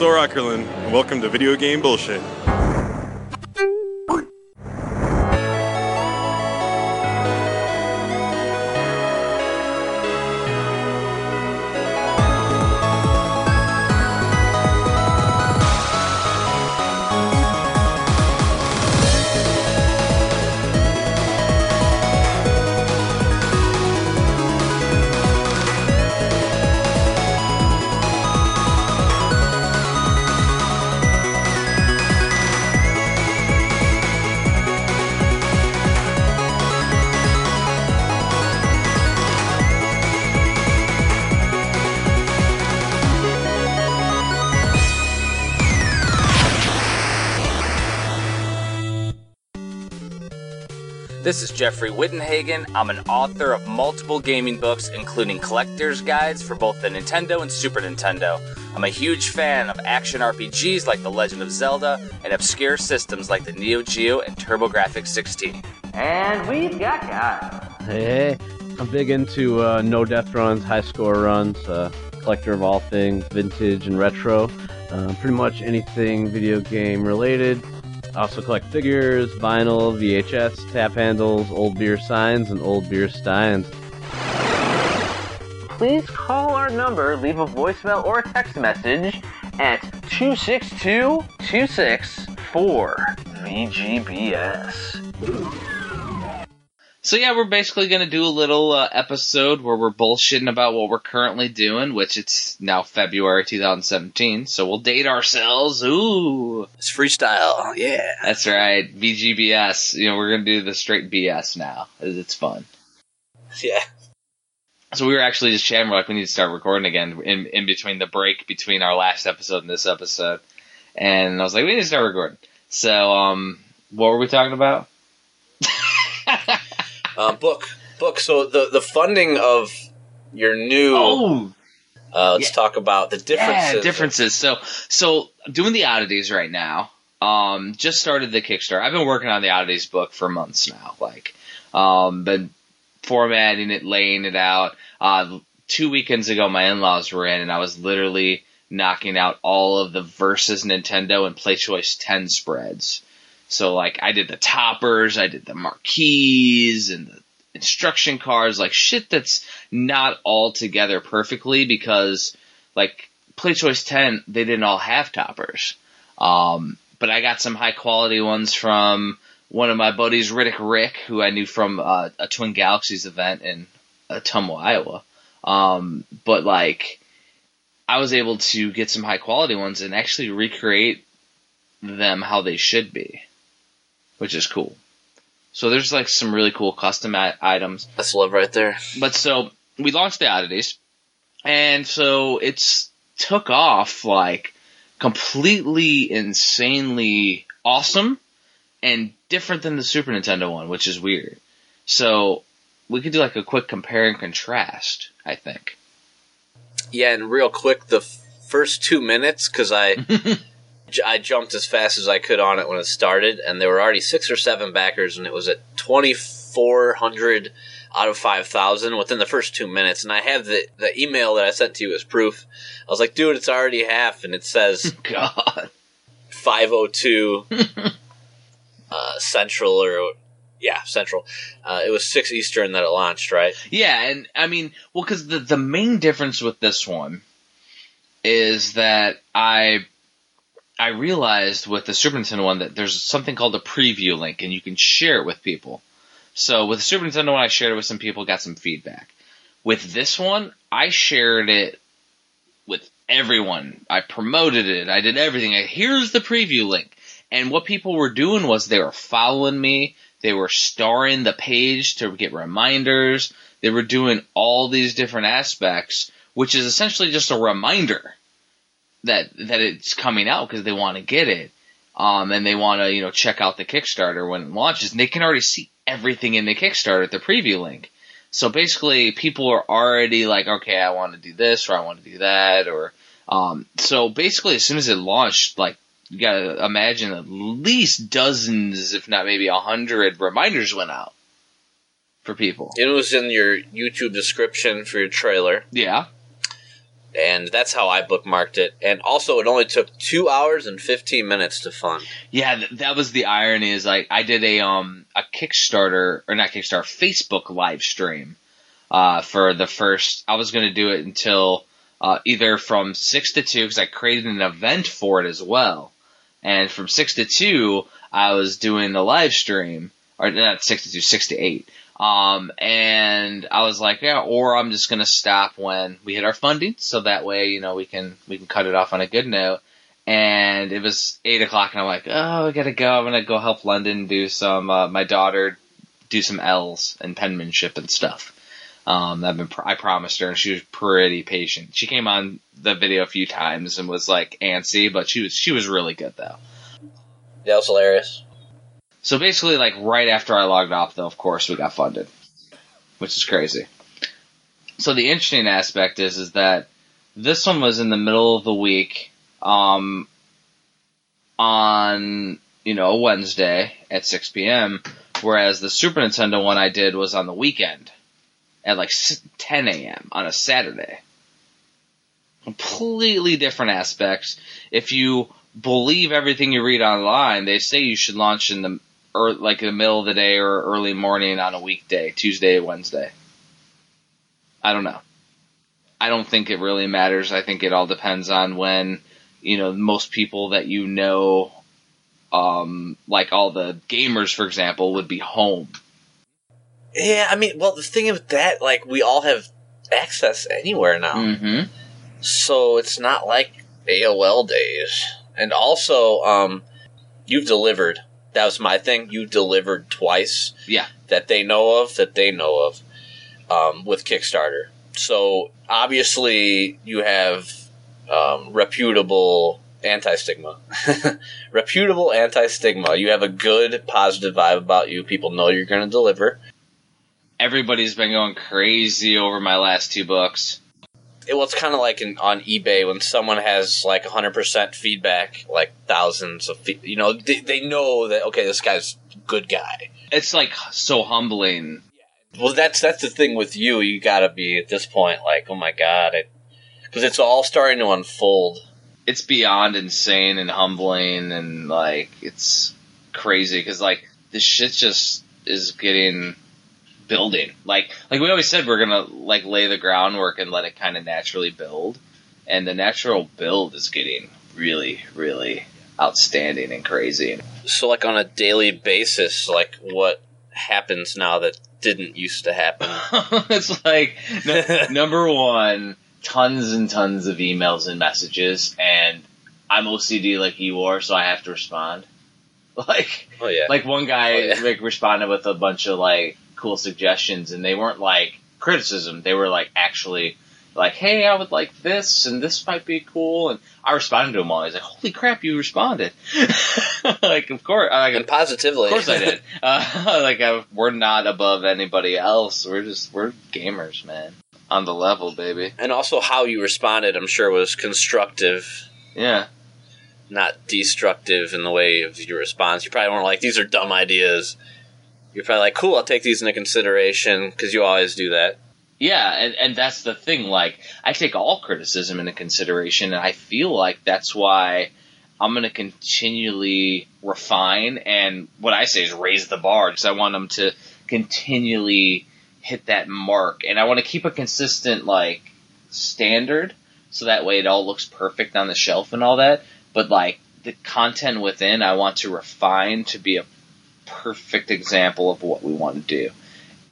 Thor Ackerlin, and welcome to Video Game Bullshit. This is Jeffrey Wittenhagen. I'm an author of multiple gaming books, including collector's guides for both the Nintendo and Super Nintendo. I'm a huge fan of action RPGs like The Legend of Zelda and obscure systems like the Neo Geo and TurboGrafx 16. And we've got Kyle. Hey, I'm big into uh, no death runs, high score runs, uh, collector of all things vintage and retro. Uh, pretty much anything video game related. Also collect figures, vinyl, VHS, tap handles, old beer signs, and old beer steins. Please call our number, leave a voicemail or a text message at 262 264 VGBS. So yeah, we're basically going to do a little uh, episode where we're bullshitting about what we're currently doing, which it's now February 2017, so we'll date ourselves. Ooh, It's freestyle, yeah. that's right, VGBS. You know, we're going to do the straight BS now. It's fun. Yeah. So we were actually just chatting. We're like, we need to start recording again in in between the break between our last episode and this episode. And I was like, we need to start recording. So, um, what were we talking about? Um, book. Book. So the, the funding of your new. Oh, uh, let's yeah. talk about the differences. Yeah, differences. So, so doing the oddities right now. Um, just started the Kickstarter. I've been working on the oddities book for months now. Like, um, been formatting it, laying it out. Uh, two weekends ago, my in-laws were in, and I was literally knocking out all of the versus Nintendo and Play Choice 10 spreads. So, like, I did the toppers, I did the marquees, and the instruction cards, like shit that's not all together perfectly because, like, Play Choice 10, they didn't all have toppers. Um, but I got some high quality ones from one of my buddies, Riddick Rick, who I knew from uh, a Twin Galaxies event in Ottumwa, Iowa. Um, but like, I was able to get some high quality ones and actually recreate them how they should be, which is cool. So there's like some really cool custom i- items. That's love right there. But so we launched the oddities, and so it's took off like completely insanely awesome and different than the Super Nintendo one, which is weird. So we could do like a quick compare and contrast, I think. Yeah, and real quick, the f- first two minutes, because I. I jumped as fast as I could on it when it started, and there were already six or seven backers, and it was at 2,400 out of 5,000 within the first two minutes. And I have the, the email that I sent to you as proof. I was like, dude, it's already half, and it says God. 502 uh, Central, or yeah, Central. Uh, it was 6 Eastern that it launched, right? Yeah, and I mean, well, because the the main difference with this one is that I I realized with the Super Nintendo one that there's something called a preview link, and you can share it with people. So with the Super Nintendo one, I shared it with some people, got some feedback. With this one, I shared it with everyone. I promoted it. I did everything. I, Here's the preview link. And what people were doing was they were following me. They were starring the page to get reminders. They were doing all these different aspects, which is essentially just a reminder that that it's coming out because they want to get it. Um, and they want to, you know, check out the Kickstarter when it launches. And they can already see everything in the Kickstarter at the preview link. So basically, people are already like, okay, I want to do this or I want to do that, or um. So basically, as soon as it launched, like you gotta imagine at least dozens, if not maybe a hundred reminders went out for people. It was in your YouTube description for your trailer. Yeah. And that's how I bookmarked it. And also, it only took two hours and fifteen minutes to fund. Yeah, th- that was the irony. Is like I did a um a Kickstarter or not Kickstarter Facebook live stream uh, for the first. I was gonna do it until uh, either from six to two because I created an event for it as well, and from six to two I was doing the live stream or not six to two, six to eight. Um, and I was like, yeah, or I'm just gonna stop when we hit our funding, so that way, you know, we can we can cut it off on a good note. And it was eight o'clock, and I'm like, oh, I gotta go. I'm gonna go help London do some. Uh, my daughter do some L's and penmanship and stuff. Um, I've been, I promised her, and she was pretty patient. She came on the video a few times and was like antsy, but she was she was really good though. That was hilarious. So basically, like right after I logged off, though, of course, we got funded, which is crazy. So the interesting aspect is, is that this one was in the middle of the week, um, on you know Wednesday at 6 p.m., whereas the Super Nintendo one I did was on the weekend at like 10 a.m. on a Saturday. Completely different aspects. If you believe everything you read online, they say you should launch in the or like in the middle of the day or early morning on a weekday, Tuesday, Wednesday. I don't know. I don't think it really matters. I think it all depends on when, you know, most people that you know, um, like all the gamers, for example, would be home. Yeah, I mean, well, the thing with that, like, we all have access anywhere now, Mm-hmm. so it's not like AOL days. And also, um, you've delivered. That was my thing. You delivered twice. Yeah. That they know of. That they know of. Um, with Kickstarter. So obviously, you have um, reputable anti stigma. reputable anti stigma. You have a good positive vibe about you. People know you're going to deliver. Everybody's been going crazy over my last two books. It, well, it's kind of like in, on eBay when someone has like 100% feedback, like thousands of, fe- you know, they, they know that okay, this guy's good guy. It's like so humbling. Well, that's that's the thing with you. You got to be at this point like, oh my god, because it's all starting to unfold. It's beyond insane and humbling and like it's crazy because like this shit just is getting building. Like like we always said, we're gonna like lay the groundwork and let it kind of naturally build, and the natural build is getting really really outstanding and crazy. So, like on a daily basis, like what happens now that didn't used to happen? it's like n- number one, tons and tons of emails and messages, and I'm OCD like you are, so I have to respond. Like, Oh yeah, like one guy Oh, yeah. like responded with a bunch of like cool suggestions, and they weren't like criticism; they were like actually like, "Hey, I would like this, and this might be cool." And I responded to him all. He's like, "Holy crap, you responded!" like, of course, like, and positively. of course I did. Uh, like I, we're not above anybody else. We're just we're gamers, man. On the level, baby. and also how you responded, I'm sure, was constructive. Yeah. not destructive in the way of your response. You probably weren't like, these are dumb ideas. You're probably like, cool, I'll take these into consideration, because you always do that. Yeah, and, and that's the thing. Like, I take all criticism into consideration, and I feel like that's why I'm going to continually refine and what I say is raise the bar because I want them to continually hit that mark, and I want to keep a consistent like standard so that way it all looks perfect on the shelf and all that. But like the content within, I want to refine to be a perfect example of what we want to do.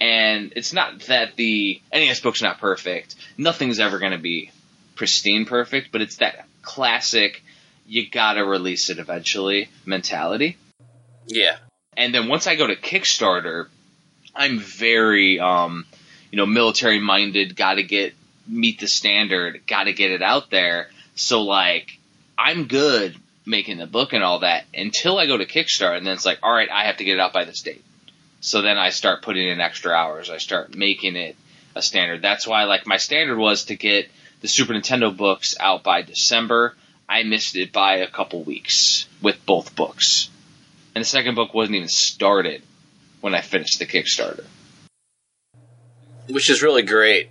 And it's not that the NES book's not perfect. Nothing's ever going to be pristine perfect, but it's that classic you gotta release it eventually mentality. Yeah. And then once I go to Kickstarter, I'm very, um, you know, military minded, gotta get, meet the standard, gotta get it out there. So like, I'm good making the book and all that until I go to Kickstarter and then it's like, alright, I have to get it out by this date. So then I start putting in extra hours. I start making it a standard. That's why like my standard was to get the Super Nintendo books out by December. I missed it by a couple weeks with both books. And the second book wasn't even started when I finished the Kickstarter. Which is really great.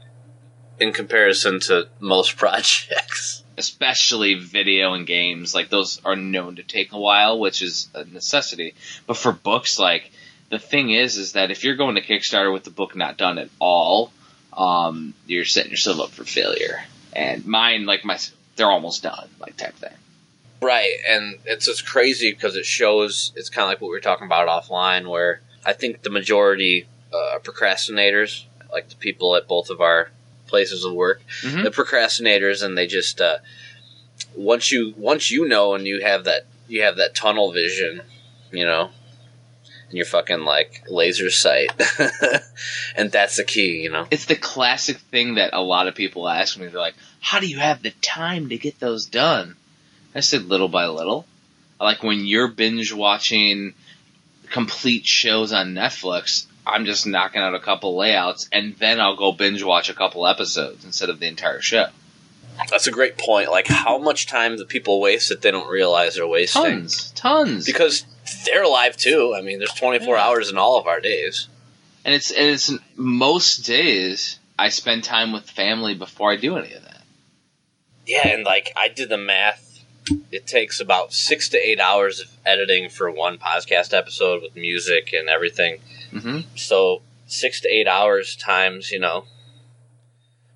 in comparison to most projects. Especially video and games, like those are known to take a while, which is a necessity. But for books, like the thing is, is that if you're going to Kickstarter with the book not done at all, um, you're setting yourself up for failure. And mine, like my, they're almost done, like type thing. Right, and it's just crazy because it shows it's kind of like what we were talking about offline, where I think the majority uh, procrastinators, like the people at both of our places of work, Mhm. the procrastinators, and they just uh, once you once you know and you have that you have that tunnel vision, you know, and you're fucking like laser sight, and that's the key, you know. It's the classic thing that a lot of people ask me. They're like, "How do you have the time to get those done?" I said, "Little by little." Like when you're binge watching complete shows on Netflix, I'm just knocking out a couple layouts, and then I'll go binge watch a couple episodes instead of the entire show. That's a great point. Like how much time do people waste that they don't realize they're wasting? Tons, tons. because they're alive too. I mean, there's 24 Yeah. hours in all of our days. and it's and it's most days I spend time with family before I do any of that. Yeah, and like I did the math. It takes about six to eight hours of editing for one podcast episode with music and everything. Hmm So six to eight hours times, you know,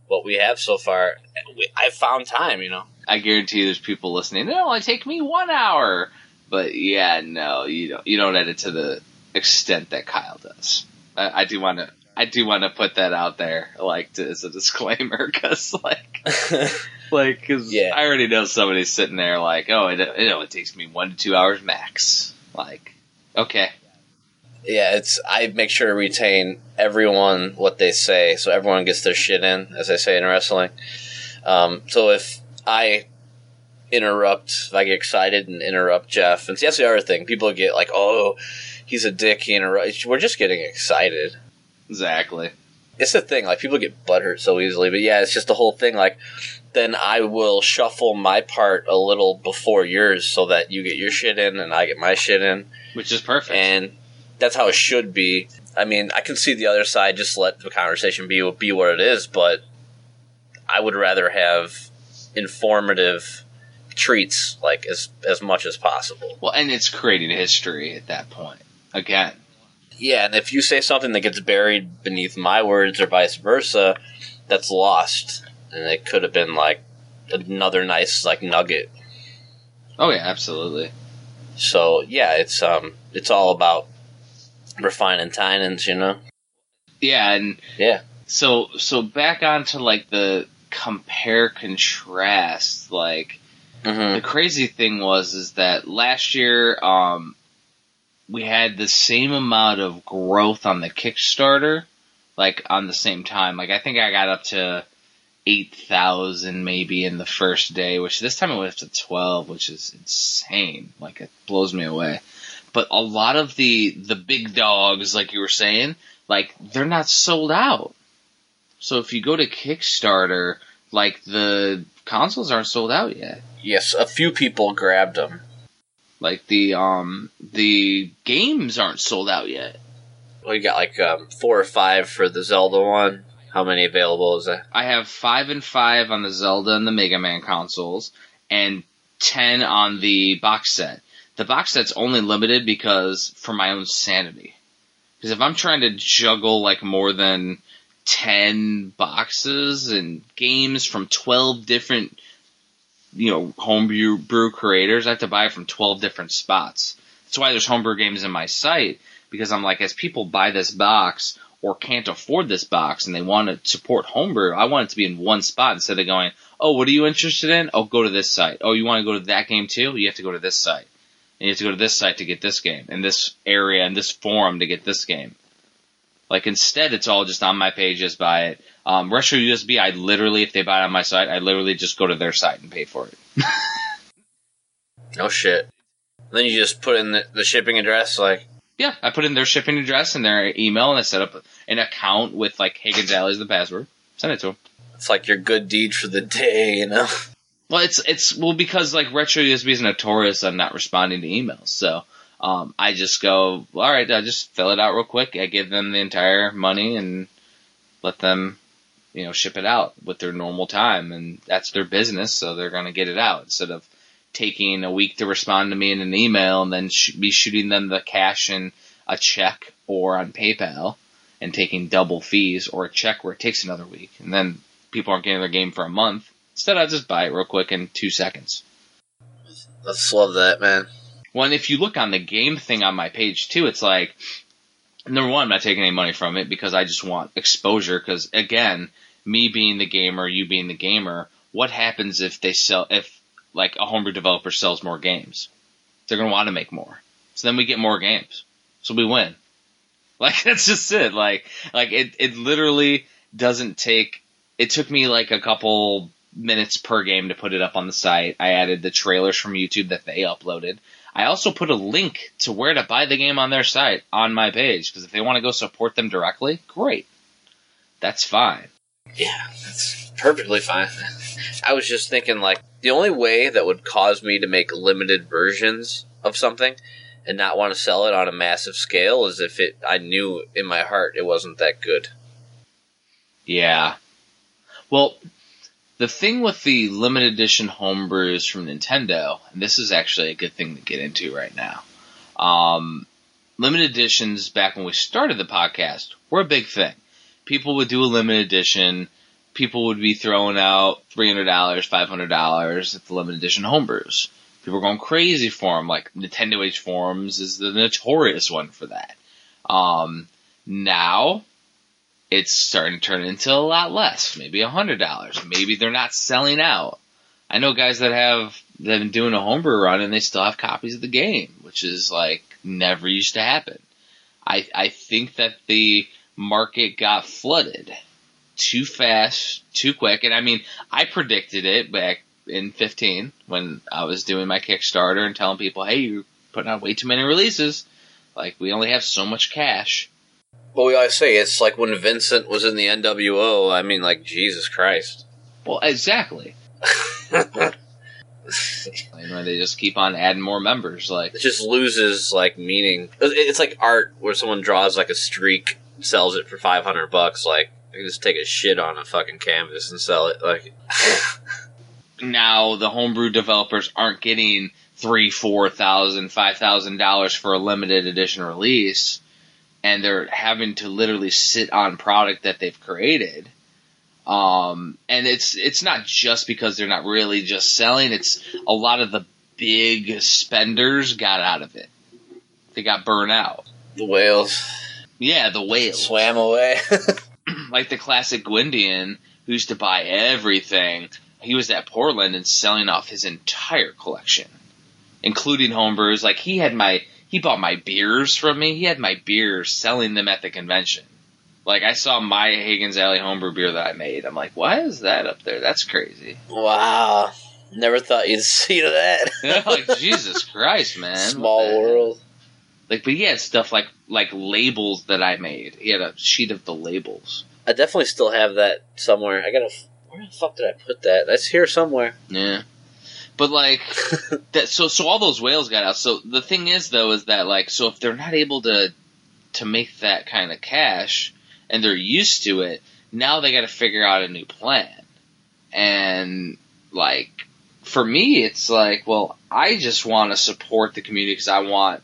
what we have so far. We, I found time, you know. I guarantee there's people listening. It'll only take me one hour. But yeah, no, you don't. You don't edit to the extent that Kyle does. I, I do want to. I do want to put that out there, like to, as a disclaimer, because like, like, because Yeah. I already know somebody's sitting there like, oh, it, it only takes me one to two hours max. Like, okay, Yeah, it's I make sure to retain everyone what they say, so everyone gets their shit in, as I say in wrestling. Um, so if I interrupt, if I get excited and interrupt Jeff, and see, that's the other thing. People get like, "Oh, he's a dick." He interrupts. We're just getting excited. exactly. It's the thing. Like people get butthurt so easily, but yeah, it's just the whole thing. Like then I will shuffle my part a little before yours, so that you get your shit in and I get my shit in Which is perfect. and that's how it should be. I mean, I can see the other side. Just let the conversation be be what it is. But I would rather have informative treats, like as as much as possible. well, and it's creating history at that point. Again, Yeah, and if you say something that gets buried beneath my words or vice versa, that's lost, and it could have been like another nice like nugget. oh yeah, absolutely. So yeah, it's um, it's all about refining tinings, you know. Yeah, and Yeah. so so back onto like the compare contrast like Mm-hmm. the crazy thing was is that last year um we had the same amount of growth on the kickstarter like on the same time like i think i got up to 8000 maybe in the first day which this time it went up to 12 which is insane like it blows me away but a lot of the the big dogs like you were saying like they're not sold out so if you go to kickstarter like the consoles aren't sold out yet Yes, a few people grabbed them. like the um the games aren't sold out yet. We got like um, four or five for the Zelda one. How many available is that? I have five and five on the Zelda and the Mega Man consoles, and ten on the box set. The box set's only limited because for my own sanity. Because if I'm trying to juggle like more than ten boxes and games from twelve different, you know, homebrew brew creators, I have to buy it from twelve different spots. That's why there's homebrew games in my site because I'm like, as people buy this box or can't afford this box and they want to support homebrew, I want it to be in one spot instead of going, oh, what are you interested in? Oh, go to this site. Oh, you want to go to that game too? You have to go to this site. And you have to go to this site to get this game, and this area and this forum to get this game. Like instead, it's all just on my page. Just buy it. Um, Retro USB, I literally, if they buy it on my site, I literally just go to their site and pay for it. No shit. Then you just put in the, the shipping address, like Yeah, I put in their shipping address and their email, and I set up an account with like Hagen's Alley as the password. Send it to them. it's like your good deed for the day, you know. Well, it's it's well because like Retro USB is notorious on not responding to emails, so um, I just go, all right, I just fill it out real quick. I give them the entire money and let them you know, ship it out with their normal time, and that's their business, so they're to get it out instead of taking a week to respond to me in an email and then sh- be shooting them the cash in a check or on PayPal and taking double fees or a check where it takes another week, and then people aren't getting their game for a month. Instead, I'll just buy it real quick in two seconds. Let's love that, man. Well, and if you look on the game thing on my page too, it's like number one, I'm not taking any money from it because I just want exposure. Because again, me being the gamer, you being the gamer, what happens if they sell if like a homebrew developer sells more games? They're gonna want to make more, so then we get more games, so we win. Like that's just it. Like like it it literally doesn't take. It took me like a couple minutes per game to put it up on the site. I added the trailers from YouTube that they uploaded. I also put a link to where to buy the game on their site on my page because if they want to go support them directly, great. That's fine. Yeah, that's perfectly fine. I was just thinking, like, the only way that would cause me to make limited versions of something and not want to sell it on a massive scale is if it I knew in my heart it wasn't that good. Yeah. Well, the thing with the limited edition homebrews from Nintendo, and this is actually a good thing to get into right now. Um, limited editions back when we started the podcast were a big thing. People would do a limited edition. People would be throwing out $300, $500 at the limited edition homebrews. People were going crazy for them. Like Nintendo Age Forums is the notorious one for that. Um, now it's starting to turn into a lot less, maybe a hundred dollars. Maybe they're not selling out. I know guys that have that have been doing a homebrew run and they still have copies of the game, which is like never used to happen. I I think that the market got flooded too fast, too quick, and I mean I predicted it back in 15 when I was doing my Kickstarter and telling people, hey, you're putting out way too many releases. Like we only have so much cash. But we always say it's like when Vincent was in the NWO. I mean, like Jesus Christ. Well, exactly. And when they just keep on adding more members, like it just loses like meaning. It's like art where someone draws like a streak, sells it for five hundred bucks. Like you just take a shit on a fucking canvas and sell it. Like now the homebrew developers aren't getting three, four thousand, five thousand dollars for a limited edition release, and they're having to literally sit on product that they've created. Um, and it's it's not just because they're not really just selling; it's a lot of the big spenders got out of it. They got burned out. the whales Yeah, the whales. swam away. like the classic Gwyndian who used to buy everything. He was at Portland and selling off his entire collection, including homebrews. Like he had my, he bought my beers from me. He had my beers selling them at the convention. Like I saw my Hagen's Alley homebrew beer that I made. I'm like, why is that up there? That's crazy. wow, never thought you'd see that. like Jesus Christ, man. Small What the hell? world. Like, but he had stuff like like labels that I made. He had a sheet of the labels. I definitely still have that somewhere. I gotta. Where the fuck did I put that? That's here somewhere. Yeah. But like that so so all those whales got out. So the thing is though is that like so if they're not able to to make that kind of cash and they're used to it, now they got to figure out a new plan. And like for me it's like, well, I just want to support the community cuz I want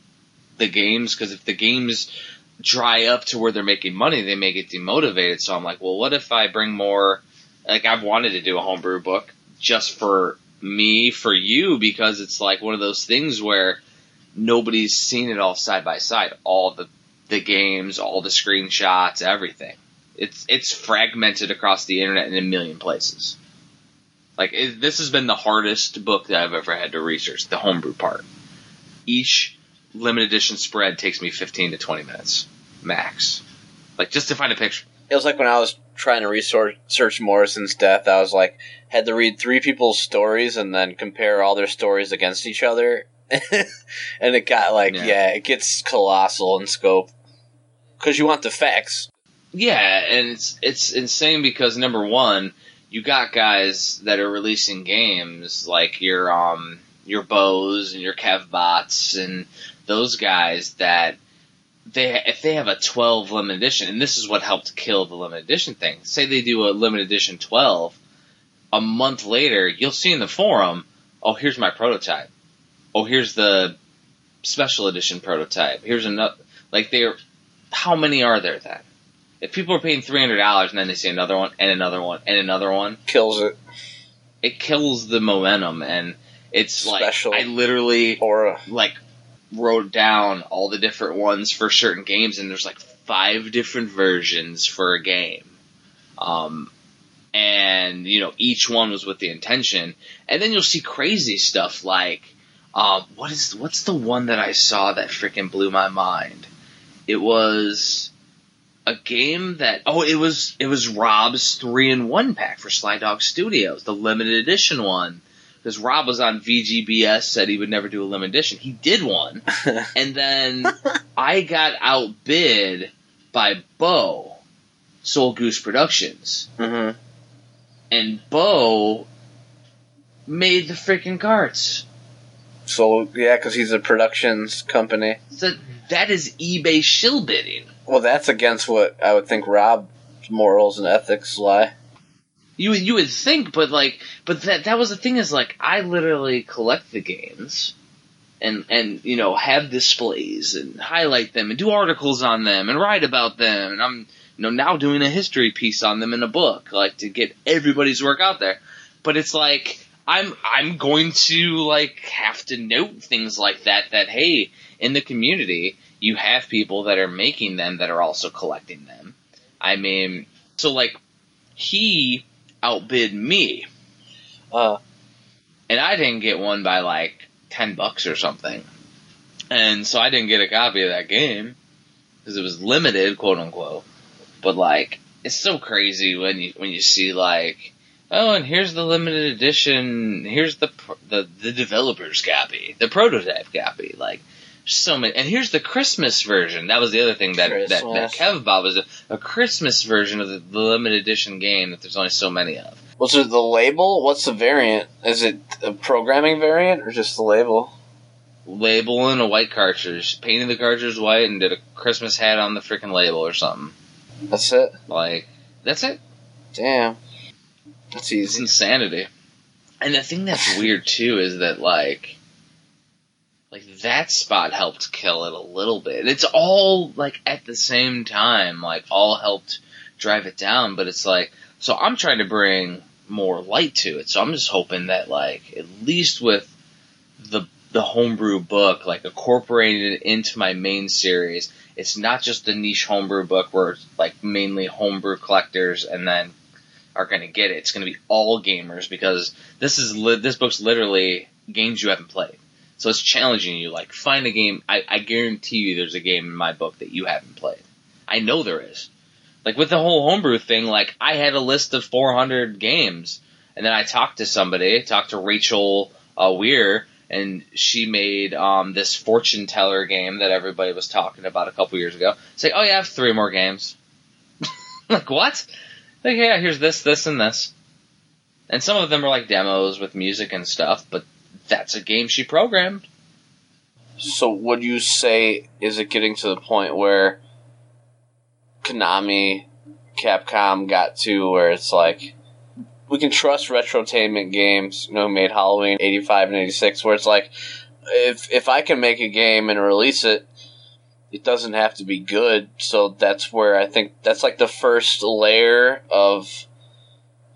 the games cuz if the games dry up to where they're making money, they may get demotivated. So I'm like, well, what if I bring more like I've wanted to do a homebrew book just for me, for you, because it's like one of those things where nobody's seen it all side by side. All the the games, all the screenshots, everything. It's it's fragmented across the internet in a million places. Like it, this has been the hardest book that I've ever had to research, the homebrew part. Each limited edition spread takes me 15 to 20 minutes max. Like just to find a picture. It was like when I was trying to research search Morrison's death. I was like, had to read three people's stories and then compare all their stories against each other, and it got like, Yeah. yeah, it gets colossal in scope because you want the facts. Yeah, and it's it's insane because number one, you got guys that are releasing games like your um your bows and your kev bots and those guys that they if they have a 12 limited edition, and this is what helped kill the limited edition thing. Say they do a limited edition 12, a month later, you'll see in the forum, oh, here's my prototype. Oh, here's the special edition prototype. Here's another. Like they're, how many are there then? If people are paying three hundred dollars and then they see another one and another one and another one, Kills it. it kills the momentum and it's Special. like I literally Aura. like wrote down all the different ones for certain games and there's like five different versions for a game. Um and you know each one was with the intention and then you'll see crazy stuff like um what is what's the one that I saw that freaking blew my mind? It was a game that oh it was it was Rob's three in one pack for Sly Dog Studios, the limited edition one. Because Rob was on VGBS, said he would never do a limited edition. He did one, and then I got outbid by Bo, Sole Goose Productions, Mm-hmm. and Bo made the freaking carts. So yeah, because he's a productions company. So that is eBay shill bidding. Well, that's against what I would think Rob's morals and ethics lie. You you would think, but like, but that that was the thing is like I literally collect the games, and and you know have displays and highlight them and do articles on them and write about them and I'm you know now doing a history piece on them in a book like to get everybody's work out there, but it's like I'm I'm going to like have to note things like that that hey in the community you have people that are making them that are also collecting them. I mean, so like he outbid me. Uh. And I didn't get one by like 10 bucks or something. And so I didn't get a copy of that game because it was limited, quote unquote. But like, it's so crazy when you, when you see like, oh, and here's the limited edition, here's the, the, the developer's copy, the prototype copy, like, so many, and here's the Christmas version. That was the other thing that that, that Kev Bob was a, a Christmas version of the, the limited edition game that there's only so many of. What's it, the label? What's the variant? Is it a programming variant or just the label? label and a white cartridge. Painted the cartridge white and did a Christmas hat on the freaking label or something. That's it. Like, that's it. Damn. That's It's insanity. And the thing that's weird too is that like, like that spot helped kill it a little bit. It's all like at the same time, like all helped drive it down, but it's like, so I'm trying to bring more light to it. So I'm just hoping that like, at least with the, the homebrew book, like incorporated it into my main series, it's not just a niche homebrew book where it's like mainly homebrew collectors and then are going to get it. It's going to be all gamers because this is li- this book's literally games you haven't played. So it's challenging you. Like find a game. I, I guarantee you, there's a game in my book that you haven't played. I know there is. Like with the whole homebrew thing, like I had a list of 400 games, and then I talked to somebody, talked to Rachel uh, Weil, and she made um, this fortune teller game that everybody was talking about a couple years ago. Say, oh yeah, I have three more games. like what? Like yeah, here's this, this, and this. And some of them are like demos with music and stuff, but that's a game she programmed. So would you say is it getting to the point where Konami, Capcom got to where it's like we can trust retrotainment games, you know, made Halloween eighty five and eighty six, where it's like if if I can make a game and release it, it doesn't have to be good. So that's where I think that's like the first layer of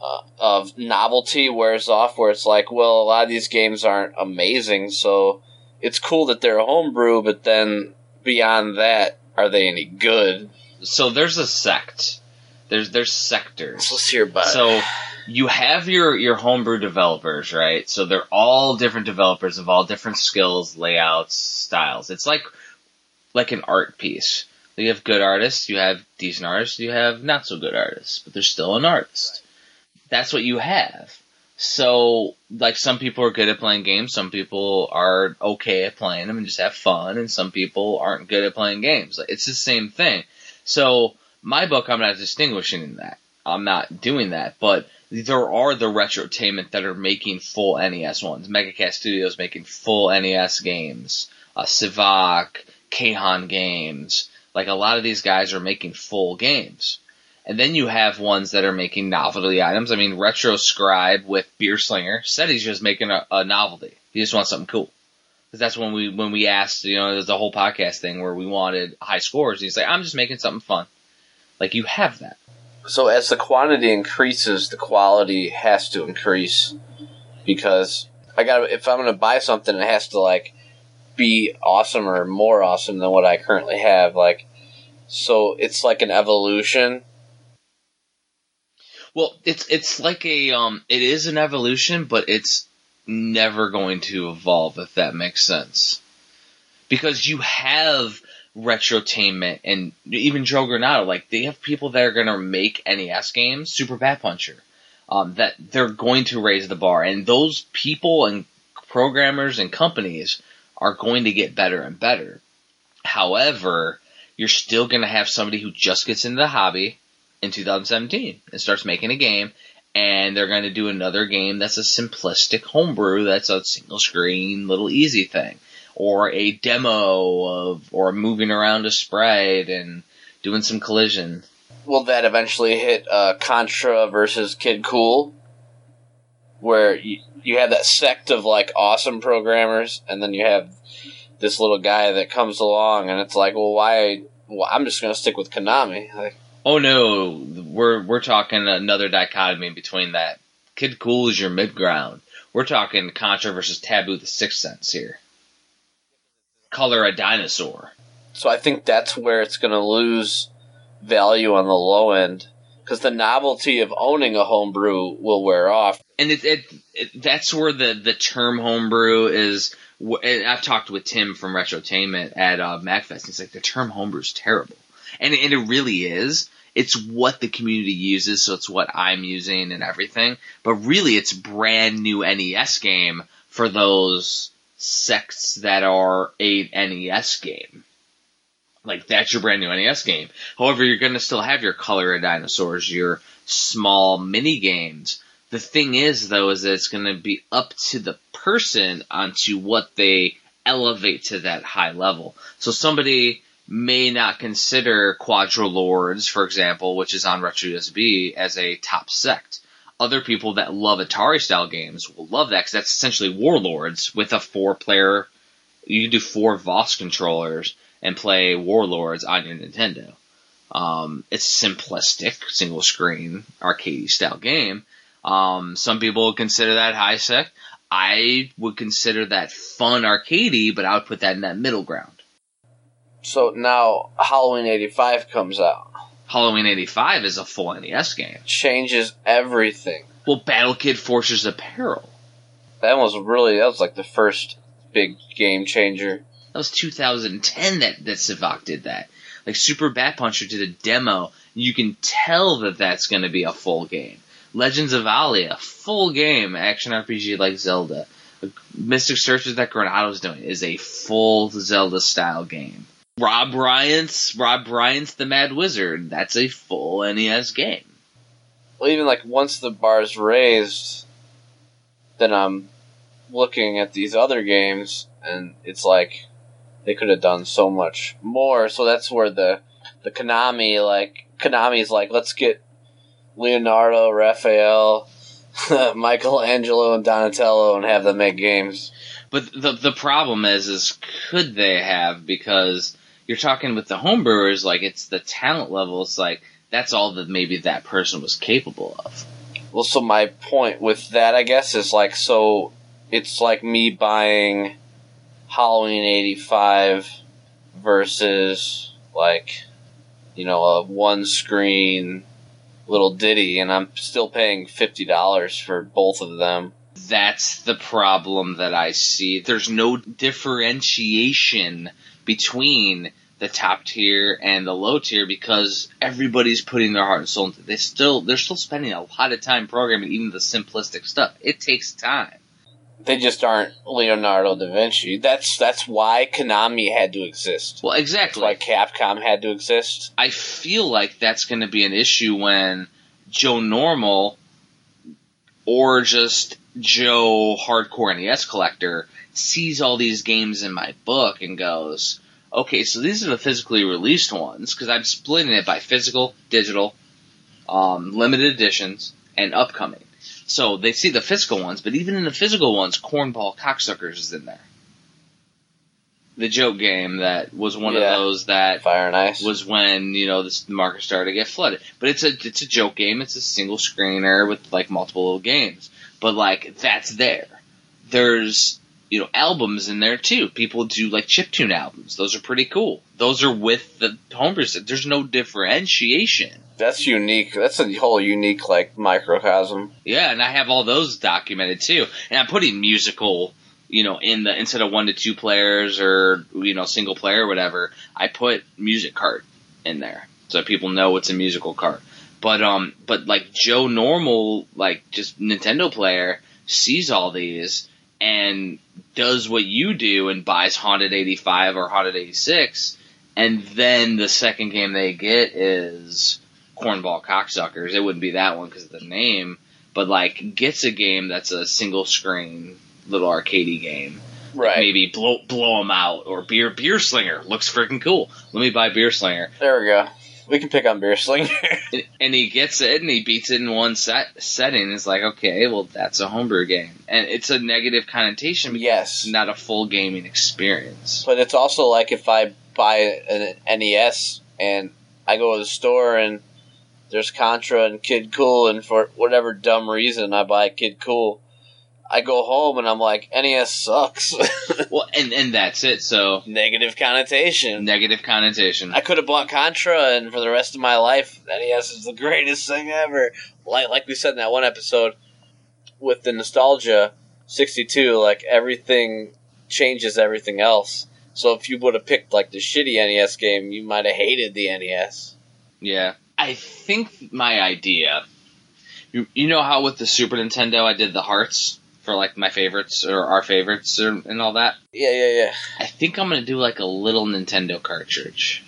uh, of novelty wears off, where it's like, well, a lot of these games aren't amazing, so it's cool that they're a homebrew, but then beyond that, are they any good? So there's a sect. There's there's sectors. Let's hear about it. So you have your your homebrew developers, right? So they're all different developers of all different skills, layouts, styles. It's like like an art piece. You have good artists, you have decent artists, you have not so good artists, but they're still an artist. That's what you have. So, like, some people are good at playing games, some people are okay at playing them and just have fun, and some people aren't good at playing games. Like, It's the same thing. So, my book, I'm not distinguishing that. I'm not doing that, but there are the retrotainment that are making full NES ones. Mega Cat Studios making full NES games. Uh, Sivak, KHAN Games, Like a lot of these guys are making full games. And then you have ones that are making novelty items. I mean, Retro Scribe with Beer Slinger said he's just making a, a novelty. He just wants something cool. Because that's when we when we asked, you know, there's a whole podcast thing where we wanted high scores. He's like, I'm just making something fun. Like you have that. So as the quantity increases, the quality has to increase because I got if I'm going to buy something, it has to like be awesome or more awesome than what I currently have. Like, so it's like an evolution. Well, it's it's like a um, it is an evolution, but it's never going to evolve if that makes sense. Because you have Retrotainment and even Joe Granato, like they have people that are gonna make NES games, Super Bat Puncher, um, that they're going to raise the bar, and those people and programmers and companies are going to get better and better. However, you're still gonna have somebody who just gets into the hobby in 2017 and starts making a game, and they're going to do another game that's a simplistic homebrew that's a single screen little easy thing or a demo of or moving around a sprite and doing some collision Will that eventually hit uh, Contra versus Kid Kool, where you, you have that sect of like awesome programmers, and then you have this little guy that comes along, and it's like, well, why? Well, I'm just gonna stick with Konami. Like, oh no we're we're talking another dichotomy between that kid kool is your mid ground we're talking contra versus taboo the sixth sense here color a dinosaur So I think that's where it's going to lose value on the low end because the novelty of owning a homebrew will wear off. and it, it, it that's where the the term homebrew is. I've talked with Tim from Retrotainment at uh, MAGFest. He's like the term homebrew is terrible, and and it really is. It's what the community uses, so it's what I'm using and everything. But really, it's brand new NES game for those sects that are a NES game. Like that's your brand new NES game. However, you're going to still have your color of dinosaurs, your small mini games. The thing is, though, is that it's going to be up to the person onto what they elevate to that high level. So somebody may not consider Quadrolords, for example, which is on Retro USB, as a top sect. Other people that love Atari style games will love that because that's essentially Warlords with a four player. You can do four Voss controllers and play Warlords on your Nintendo. Um, it's simplistic, single screen, arcade style game. Um, some people consider that high sec. I would consider that fun arcadey, but I would put that in that middle ground. So now Halloween 85 comes out. Halloween 85 is a full NES game. Changes everything. Well, Battle Kid Fortress of Peril. That was really, that was like the first big game changer. That was 2010 that, that Sivak did that. Like Super Bat Puncher did a demo. You can tell that that's going to be a full game. Legends of Owlia, full game action RPG like Zelda. Mystic Searches that Granato's doing is a full Zelda style game. Rob Bryant's Rob Bryant's The Mad Wizard. That's a full NES game. Well, even like once the bar's raised, then I'm looking at these other games, and it's like they could have done so much more. So that's where the the Konami like Konami's like, let's get Leonardo, Raphael, Michelangelo, and Donatello, and have them make games. But the the problem is, is could they have? Because you're talking with the homebrewers, like it's the talent level. It's like that's all that maybe that person was capable of. Well, so my point with that, I guess, is like, so it's like me buying Halloween 85 versus, like, you know, a one screen little ditty, and I'm still paying $50 for both of them. That's the problem that I see. There's no differentiation between the top tier and the low tier because everybody's putting their heart and soul into it. They still they're still spending a lot of time programming even the simplistic stuff. It takes time. They just aren't Leonardo da Vinci. That's that's why Konami had to exist. Well, That's exactly. why Capcom had to exist. I feel like that's going to be an issue when Joe Normal or just Joe Hardcore NES Collector sees all these games in my book and goes, okay, so these are the physically released ones because I'm splitting it by physical, digital, um, limited editions, and upcoming. So they see the physical ones, but even in the physical ones, Cornball Cocksuckers is in there. The joke game that was one Yeah. of those that Fire and Ice. was when you know this, the market started to get flooded. But it's a it's a joke game. It's a single screener with like multiple little games. But like that's there. There's you know albums in there too. People do like chiptune albums. Those are pretty cool. Those are with the homebrew. set. There's no differentiation. That's unique. That's a whole unique like microcosm. Yeah, and I have all those documented too. And I'm putting musical, you know, in the instead of one to two players or you know single player or whatever. I put music cart in there so people know it's a musical cart. But um, but like Joe normal, like just Nintendo player sees all these and does what you do and buys Haunted 85 or Haunted 86, and then the second game they get is Cornball Cocksuckers. It wouldn't be that one because of the name but like gets a game that's a single screen little arcadey game. Right. Maybe blow blow them out or beer beer slinger looks freaking cool. Let me buy beer slinger. There we go. We can pick on Beer Slinger. And- he gets it and he beats it in one set setting. It's like okay, well that's a homebrew game, and it's a negative connotation yes. not a full gaming experience. But it's also like if I buy an NES and I go to the store and there's Contra and Kid Kool, and for whatever dumb reason I buy Kid Kool, I go home and I'm like, NES sucks. Well, and and that's it. So Negative connotation. negative connotation. I could have bought Contra, and for the rest of my life, NES is the greatest thing ever. Like like we said in that one episode, with the nostalgia, sixty two, like everything changes everything else. So if you would have picked like the shitty NES game, you might have hated the NES. Yeah. I think my idea. You, you know how with the Super Nintendo I did the hearts for like my favorites or our favorites or, and all that? Yeah, yeah, yeah. I think I'm gonna do like a little Nintendo cartridge.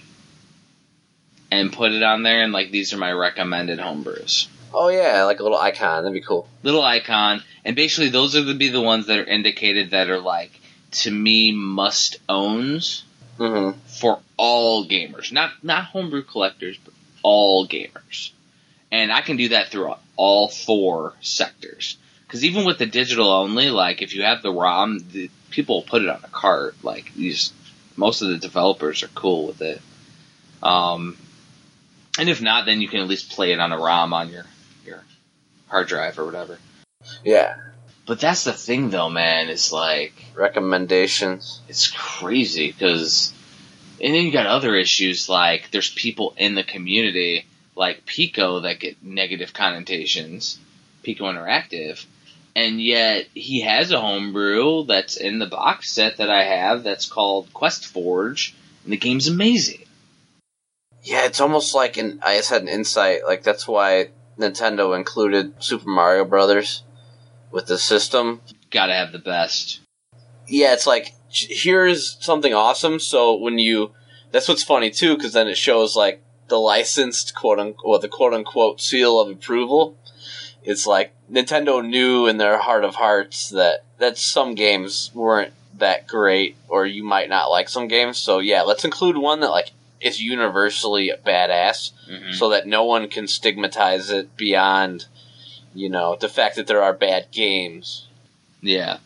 And put it on there and like these are my recommended homebrews. Oh yeah, like a little icon. That'd be cool. Little icon. And basically those are gonna be the ones that are indicated that are like to me must owns Mm-hmm. for all gamers, not not homebrew collectors, but all gamers. And I can do that through all four sectors. Because even with the digital only, like if you have the ROM, the, people will put it on a cart. Like these, most of the developers are cool with it. Um, and if not, then you can at least play it on a ROM on your your hard drive or whatever. Yeah. But that's the thing, though, man. It's like Recommendations. it's crazy because and then you got other issues like there's people in the community like Piko that get negative connotations Piko Interactive and yet he has a homebrew that's in the box set that i have that's called quest forge and the game's amazing Yeah, it's almost like an. I just had an insight. Like that's why Nintendo included Super Mario Brothers with the system gotta have the best yeah, it's like here's something awesome. So when you, that's what's funny too, because then it shows like the licensed quote unquote, the quote unquote seal of approval. It's like Nintendo knew in their heart of hearts that that some games weren't that great, or you might not like some games. So yeah, let's include one that like is universally badass, Mhm. so that no one can stigmatize it beyond, you know, the fact that there are bad games. yeah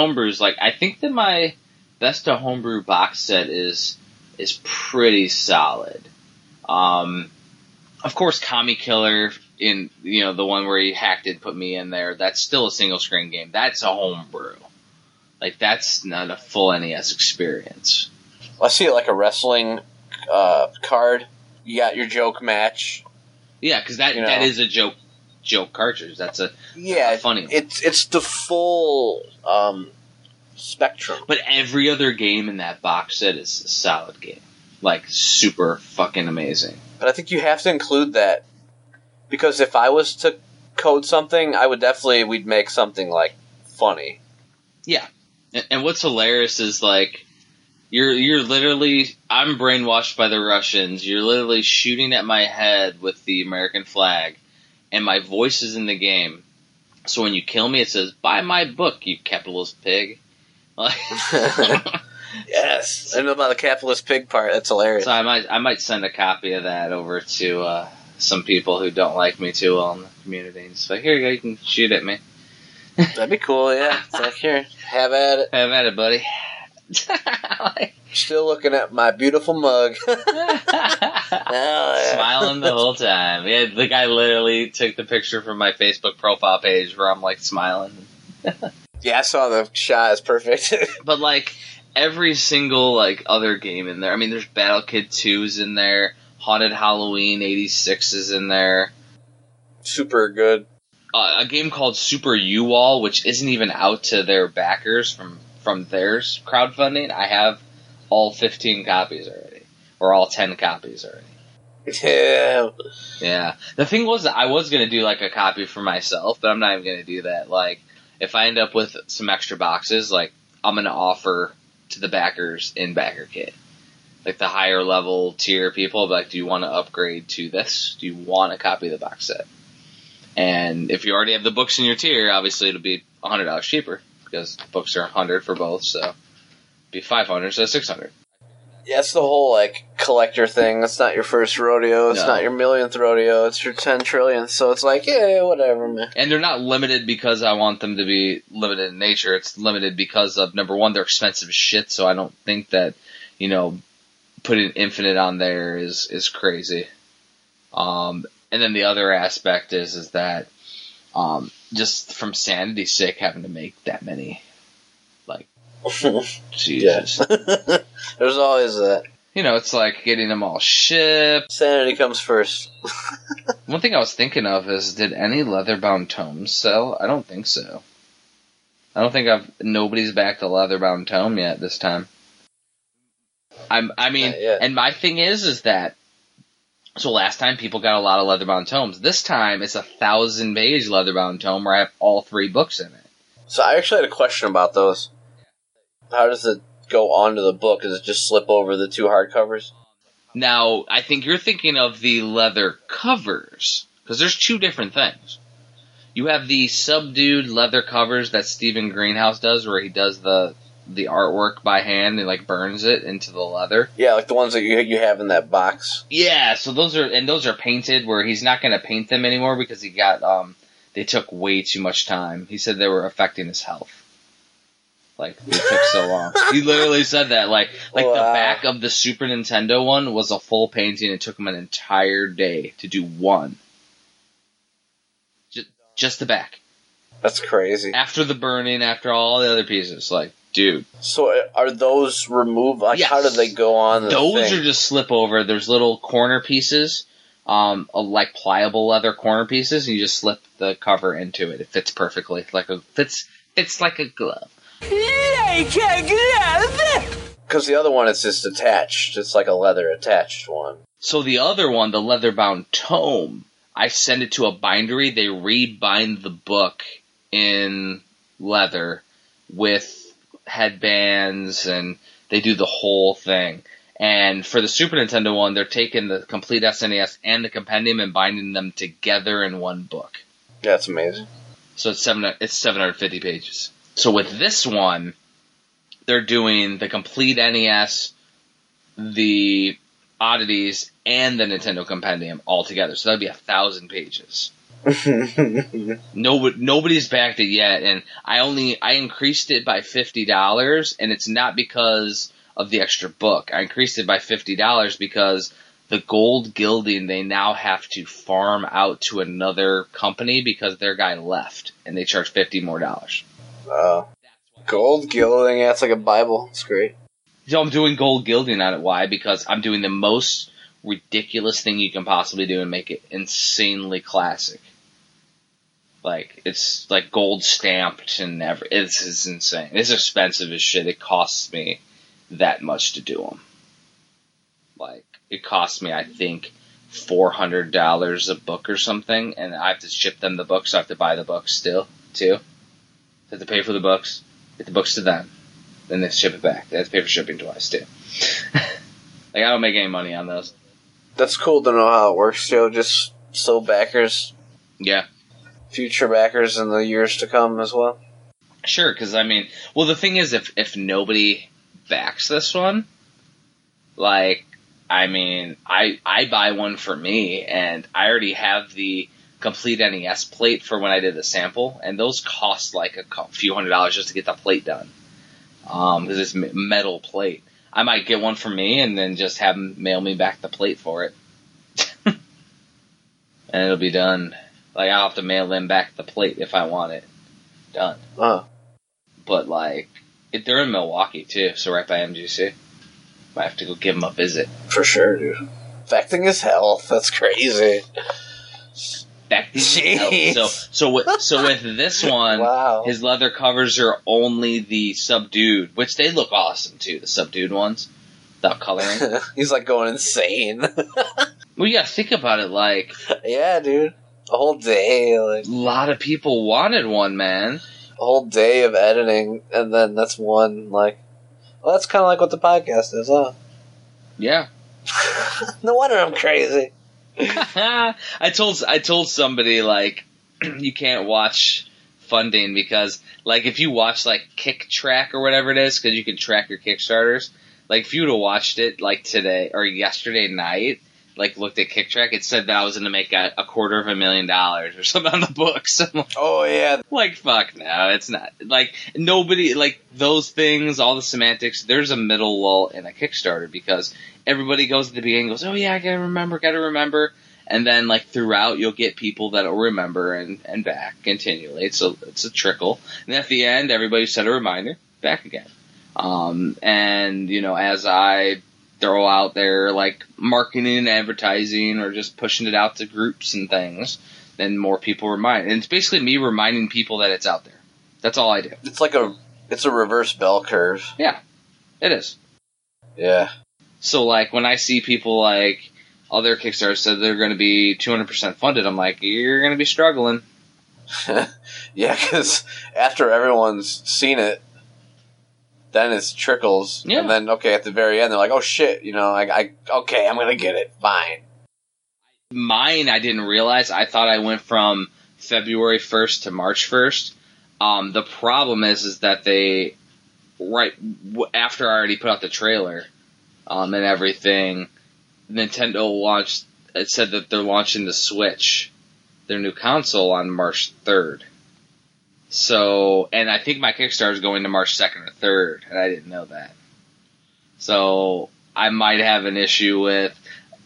homebrews, like I think that my best of homebrew box set is is pretty solid. Um, of course, Commie Killer in you know the one where he hacked it, put me in there. That's still a single screen game. That's a homebrew. Like that's not a full NES experience. I see it like a wrestling uh, card. You got your joke match. Yeah, because that You know. that is a joke joke cartridge. That's a Yeah, funny. It's it's the full um, spectrum. but every other game in that box set is a solid game. Like super fucking amazing. But I think you have to include that because if I was to code something, I would definitely we'd make something like funny. Yeah, and, and what's hilarious is like you're you're literally I'm brainwashed by the Russians. You're literally shooting at my head with the American flag, and my voice is in the game. So when you kill me, it says "Buy my book, you capitalist pig." Yes, I know about the capitalist pig part. That's hilarious. so I might I might send a copy of that over to uh, some people who don't like me too well in the community. And just here you go, you can shoot at me. That'd be cool. Yeah, it's like here, have at it. Have at it, buddy. Like, Still looking at my beautiful mug. Smiling the whole time. Yeah, the guy literally took the picture from my Facebook profile page where I'm like smiling. Yeah, I saw the shot. It's perfect. But like every single like other game in there. I mean, there's Battle Kid 2's in there. Haunted Halloween 86 is in there. Super good. Uh, a game called Super UWOL, which isn't even out to their backers from from theirs crowdfunding. I have all 15 copies already, or all 10 copies already. Yeah. Yeah. The thing was I was gonna do like a copy for myself, but I'm not even gonna do that. Like, if I end up with some extra boxes, like I'm gonna offer to the backers in BackerKit. Like the higher level tier people, like, do you want to upgrade to this? Do you want a copy of the box set? And if you already have the books in your tier, obviously it'll be hundred dollars cheaper because books are hundred for both, so be five hundred, so six hundred. Yeah, it's the whole like collector thing. It's not your first rodeo. It's No. not your millionth rodeo. It's your ten trillionth. So it's like, yeah, whatever, man. And they're not limited because I want them to be limited in nature. It's limited because of number one, they're expensive as shit. So I don't think that you know putting infinite on there is is crazy. Um, and then the other aspect is is that um, just from sanity's sake, having to make that many, like Jesus, There's always that. you know, it's like getting them all shipped. Sanity comes first. One thing I was thinking of is, did any leather-bound tomes sell? I don't think so. I don't think I've nobody's backed a leather-bound tome yet this time. I'm, I mean, and my thing is, is that so last time people got a lot of leather-bound tomes. This time it's a thousand-page leather-bound tome where I have all three books in it. So I actually had a question about those. How does it go onto the book? Does it just slip over the two hardcovers? Now, I think you're thinking of the leather covers because there's two different things. You have the subdued leather covers that Stephen Greenhouse does, where he does the the artwork by hand and like burns it into the leather. Yeah, like the ones that you you have in that box. Yeah, so those are and those are painted where he's not going to paint them anymore because he got um they took way too much time. He said they were affecting his health. Like they took so long. He literally said that like like the back of the Super Nintendo one was a full painting. It took him an entire day to do one. Just just the back. That's crazy. After the burning, after all the other pieces, like dude, So are those removed? Like, how do they go on the Those thing? are just slip over. There's little corner pieces, um, like pliable leather corner pieces, and you just slip the cover into it. It fits perfectly, like a fits fits like a glove. Because the other one is just attached. It's like a leather attached one. So the other one, the leather bound tome, I send it to a bindery. They rebind the book in leather with headbands, and they do the whole thing. And for the Super Nintendo one, they're taking the complete SNES and the compendium and binding them together in one book. Yeah, it's amazing. So it's seven. It's 750 pages. So with this one, they're doing the complete NES, the oddities, and the Nintendo Compendium all together. So that'd be a thousand pages. Nobody, nobody's backed it yet, and I only I increased it by fifty dollars, and it's not because of the extra book. I increased it by fifty dollars because the gold gilding they now have to farm out to another company because their guy left, and they charge fifty more dollars. Wow. Gold gilding, yeah, it's like a Bible. It's great. So I'm doing gold gilding on it. Why? Because I'm doing the most ridiculous thing you can possibly do and make it insanely classic. Like it's like gold stamped and every. It's, it's insane. It's expensive as shit. It costs me that much to do them. Like it costs me, I think, four hundred dollars a book or something, and I have to ship them the books. So I have to buy the books still too. I have to pay for the books, get the books to them, then they ship it back. They have to pay for shipping twice too. like I don't make any money on those. That's cool to know how it works, Joe. Just so backers, Yeah, future backers in the years to come as well. sure. Because I mean, well, the thing is, if if nobody backs this one, like, I mean, I I buy one for me, and I already have the complete NES plate for when I did the sample, and those cost like a few hundred dollars just to get the plate done. Um, because it's metal plate. I might get one for me and then just have them mail me back the plate for it. and it'll be done. Like, I'll have to mail them back the plate if I want it done. Oh, But, like, if they're in Milwaukee, too, so right by MGC. Might have to go give them a visit. for sure, dude. Affecting his health. That's crazy. Back so so with so with this one, Wow. his leather covers are only the subdued, which they look awesome too. The subdued ones, without coloring. He's like going insane. well, yeah, think about it. Like yeah, dude. A whole day, like a lot of people wanted one, man. a whole day of editing, and then that's one like. Well, that's kind of like what the podcast is, huh? Yeah. no wonder I'm crazy. I told I told somebody like you can't watch funding because like if you watch like Kicktraq or whatever it is because you can track your Kickstarters. Like if you would have watched it like today or yesterday night, like looked at Kicktraq, it said that I was going to make a, a quarter of a million dollars or something on the books. I'm like, Oh yeah, like fuck no, it's not. Like nobody like those things, all the semantics. There's a middle lull in a Kickstarter because everybody goes at the beginning, goes, oh yeah, I gotta remember, gotta remember, and then like throughout you'll get people that'll remember and and back continually. It's a it's a trickle, and at the end everybody set a reminder back again. Um, and you know as I throw out there like marketing and advertising or just pushing it out to groups and things, then more people remind. And it's basically me reminding people that it's out there. That's all I do. it's like a it's a reverse bell curve. Yeah, it is. Yeah, So like when I see people like oh, other Kickstarter said they're going to be 200% funded, I'm like, you're going to be struggling. yeah. Because after everyone's seen it, then it's trickles, Yeah. and then okay, at the very end, they're like, "Oh shit," you know, I, I okay, I'm gonna get it. Fine. Mine, I didn't realize. I thought I went from February 1st to March 1st. Um, the problem is, is that they, right after I already put out the trailer, um, and everything, Nintendo launched, it said that they're launching the Switch, their new console on March 3rd. So, and I think my Kickstarter is going to March 2nd or 3rd, and I didn't know that. So, I might have an issue with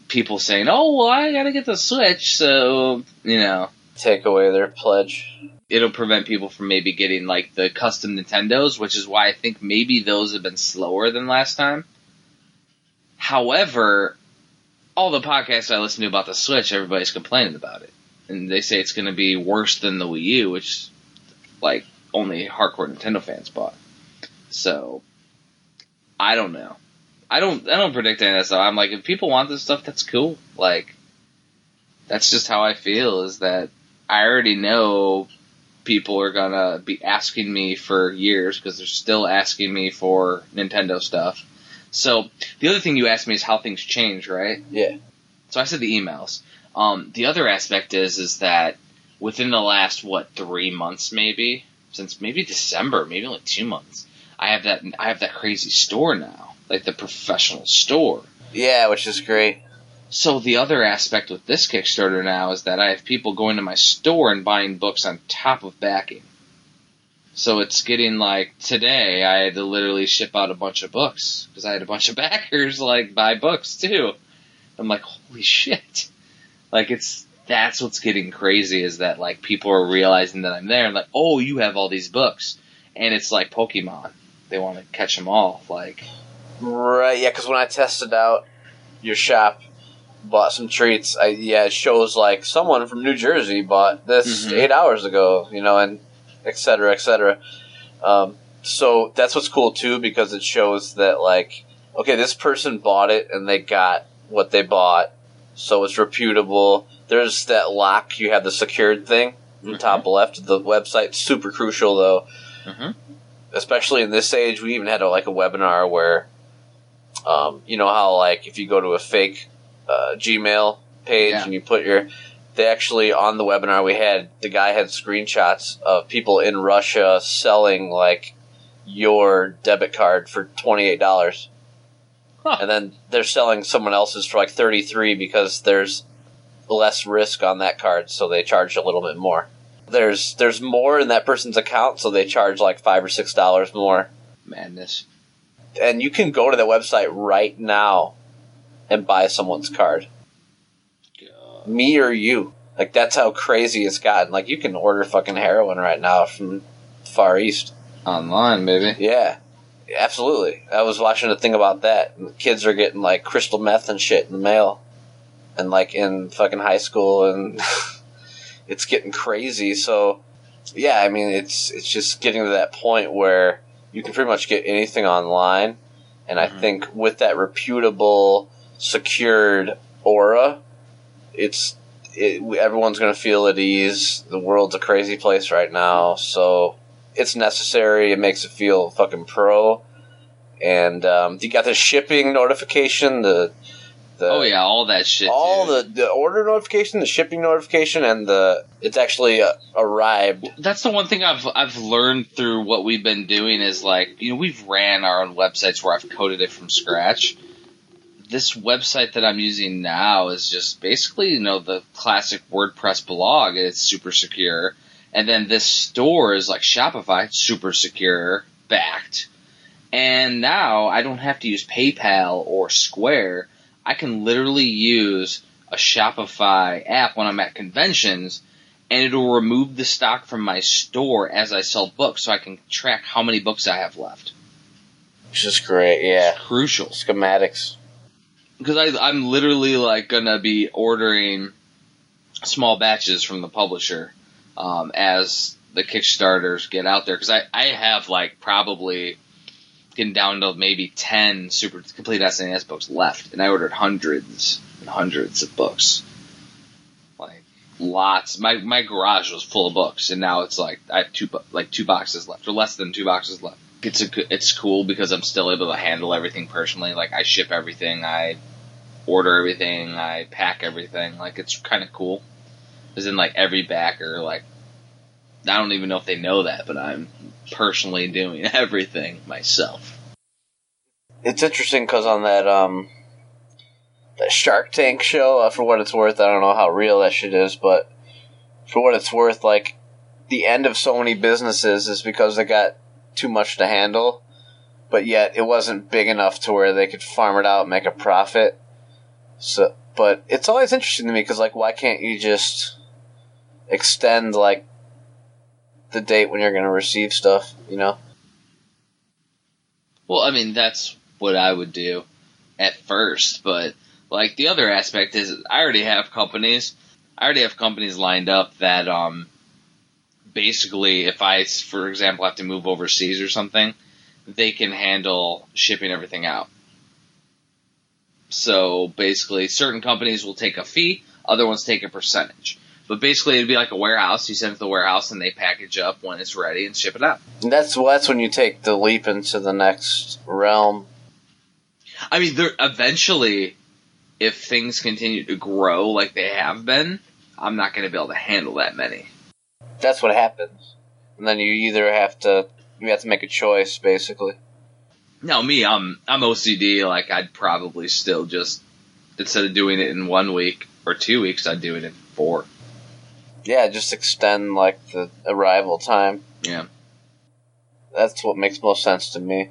people saying, "Oh, well, I gotta get the Switch," so you know, Take away their pledge. it'll prevent people from maybe getting like the custom Nintendos, which is why I think maybe those have been slower than last time. However, all the podcasts I listen to about the Switch, everybody's complaining about it, and they say it's going to be worse than the Wii U, which like only hardcore Nintendo fans bought. So, I don't know. I don't. I don't predict any of that stuff. I'm like, if people want this stuff, that's cool. Like, that's just how I feel. Is that I already know people are gonna be asking me for years because they're still asking me for Nintendo stuff. So the other thing you asked me is how things change, right? Yeah. So I said the emails. Um, the other aspect is is that within the last what three months maybe since maybe December, maybe only two months, I have that I have that crazy store now, like the professional store. Yeah, which is great. So the other aspect with this Kickstarter now is that I have people going to my store and buying books on top of backing. So it's getting like today I had to literally ship out a bunch of books because I had a bunch of backers like buy books too. I'm like, holy shit! Like it's that's what's getting crazy is that like people are realizing that I'm there and like, oh, you have all these books, and it's like Pokemon. They want to catch them all. Like, Right, yeah, because when I tested out your shop, bought some treats, I yeah, it shows like someone from New Jersey bought this Mhm. eight hours ago, you know, and et cetera, et cetera. Um, so that's what's cool too, because it shows that like, okay, this person bought it and they got what they bought, so it's reputable. There's that lock, you have the secured thing in the Mhm. top left of the website. Super crucial though Mhm. especially in this age, we even had a, like a webinar where, um, you know how like if you go to a fake uh, Gmail page Yeah. and you put your, they actually on the webinar we had the guy had screenshots of people in Russia selling like your debit card for twenty eight dollars, Huh. and then they're selling someone else's for like thirty three because there's less risk on that card, so they charge a little bit more. There's there's more in that person's account, so they charge like five or six dollars more. madness. And you can go to the website right now and buy someone's card. Me or you. Like that's how crazy it's gotten. Like you can order fucking heroin right now from Far East. Online, baby. Yeah. Absolutely. I was watching a thing about that. And the kids are getting like crystal meth and shit in the mail. And like in fucking high school and it's getting crazy. So yeah, I mean it's it's just getting to that point where you can pretty much get anything online. And I Mhm. think with that reputable, secured aura, it's it, everyone's going to feel at ease. The world's a crazy place right now, so it's necessary. It makes it feel fucking pro. And um, you got the shipping notification, the the oh yeah, all that shit. all dude. the the order notification, the shipping notification, and the it's actually uh, arrived. That's the one thing I've I've learned through what we've been doing is like you know we've ran our own websites where I've coded it from scratch. This website that I'm using now is just basically you know the classic WordPress blog. It's super secure, and then this store is like Shopify, super secure, backed. And now I don't have to use PayPal or Square. I can literally use a Shopify app when I'm at conventions and it'll remove the stock from my store as I sell books so I can track how many books I have left. Which is great, yeah. It's crucial. Schematics. Because I, I'm literally like gonna be ordering small batches from the publisher um, as the Kickstarters get out there. Because I, I have like probably getting down to maybe 10 super complete SNES books left. And I ordered hundreds and hundreds of books. Like lots. My, my garage was full of books and now it's like I have two, like two boxes left or less than two boxes left. It's a, it's cool because I'm still able to handle everything personally. Like I ship everything, I order everything, I pack everything. Like it's kind of cool. As in like every backer, like I don't even know if they know that, but I'm personally doing everything myself. It's interesting because on that um that Shark Tank show, uh, for what it's worth, I don't know how real that shit is, but for what it's worth, like the end of so many businesses is because they got too much to handle, but yet it wasn't big enough to where they could farm it out and make a profit. So, but it's always interesting to me because like, why can't you just extend like the date when you're going to receive stuff? You know? Well, I mean that's what I would do at first, but like the other aspect is I already have companies. I already have companies lined up that um basically if I for example have to move overseas or something, they can handle shipping everything out. So basically certain companies will take a fee, other ones take a percentage. But basically it'd be like a warehouse, you send it to the warehouse and they package up when it's ready and ship it out. And that's well, that's when you take the leap into the next realm. I mean, there eventually, if things continue to grow like they have been, I'm not going to be able to handle that many. That's what happens, and then you either have to you have to make a choice, basically. Now, me, I'm I'm OCD. Like, I'd probably still just instead of doing it in one week or two weeks, I'd do it in four. Yeah, just extend like the arrival time. Yeah. That's what makes most sense to me.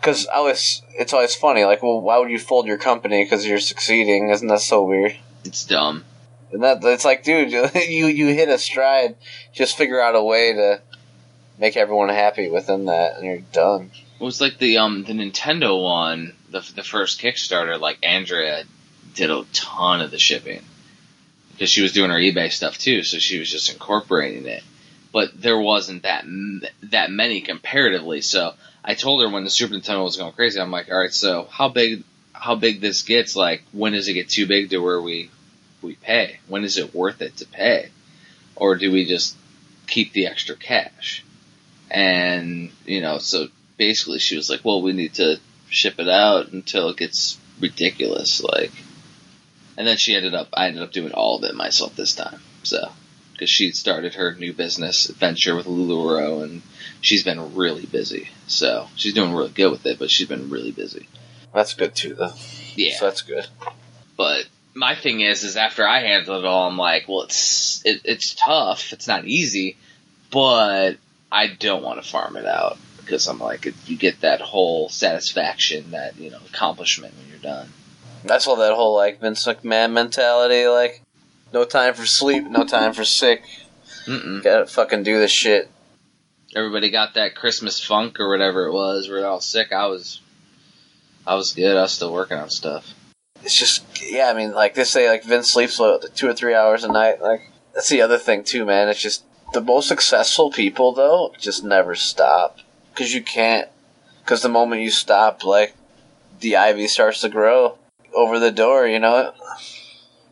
Because I was, it's always funny. Like, well, why would you fold your company because you're succeeding? Isn't that so weird? It's dumb. And that it's like, dude, you you hit a stride. Just figure out a way to make everyone happy within that, and you're done. It was like the um the Nintendo one, the the first Kickstarter. Like Andrea did a ton of the shipping because she was doing her eBay stuff too, so she was just incorporating it. But there wasn't that that many comparatively. So I told her when the Super Nintendo was going crazy, I'm like, all right, so how big how big this gets? Like, when does it get too big to where we we pay? When is it worth it to pay, or do we just keep the extra cash? And you know, so basically she was like, well, we need to ship it out until it gets ridiculous, like. And then she ended up, I ended up doing all of it myself this time, so because she started her new business venture with Lululemon, and she's been really busy. So she's doing really good with it, but she's been really busy. That's good too, though. Yeah. So that's good. But my thing is, is after I handled it all, I'm like, well, it's it, it's tough. It's not easy, but I don't want to farm it out because I'm like, you get that whole satisfaction, that you know, accomplishment when you're done. That's all that whole like Vince McMahon mentality. Like, no time for sleep, no time for sick. Mm-mm. Gotta fucking do this shit. Everybody got that Christmas funk or whatever it was. We're all sick. I was, I was good. I was still working on stuff. It's just, yeah. I mean, like they say, like Vince sleeps what, two or three hours a night. Like that's the other thing too, man. It's just the most successful people though just never stop because you can't. Because the moment you stop, like the ivy starts to grow over the door. You know.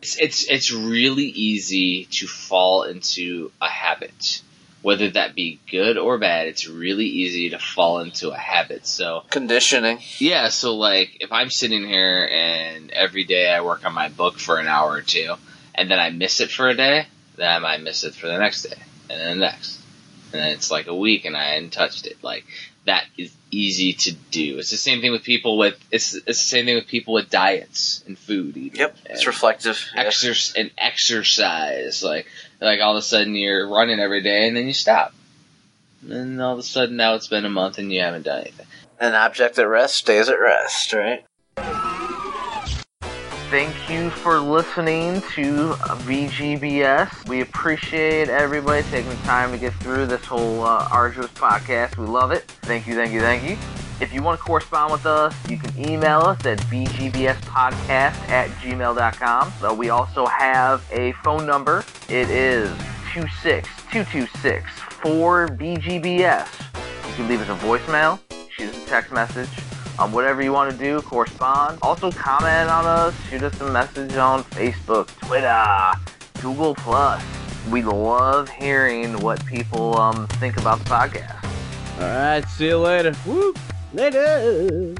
It's it's it's really easy to fall into a habit, whether that be good or bad. It's really easy to fall into a habit. So Conditioning. yeah, so like if I'm sitting here and every day I work on my book for an hour or two, and then I miss it for a day, then I might miss it for the next day, and then the next, and then it's like a week and I hadn't touched it. Like that is easy to do. It's the same thing with people with it's it's the same thing with people with diets and food eating. Yep. It's And- reflective. Yeah. exercise and exercise like like all of a sudden you're running every day and then you stop and all of a sudden now it's been a month and you haven't done anything An object at rest stays at rest, right? Thank you for listening to VGBS. We appreciate everybody taking the time to get through this whole uh, arduous podcast. We love it. Thank you, thank you, thank you. If you want to correspond with us, you can email us at vgbspodcast at gmail.com. So we also have a phone number. It is 26226 4BGBS. You can leave us a voicemail, shoot us a text message, um, whatever you want to do, correspond. Also, comment on us, shoot us a message on Facebook, Twitter, Google Plus. We love hearing what people um, think about the podcast. All right, see you later. Woo! Later.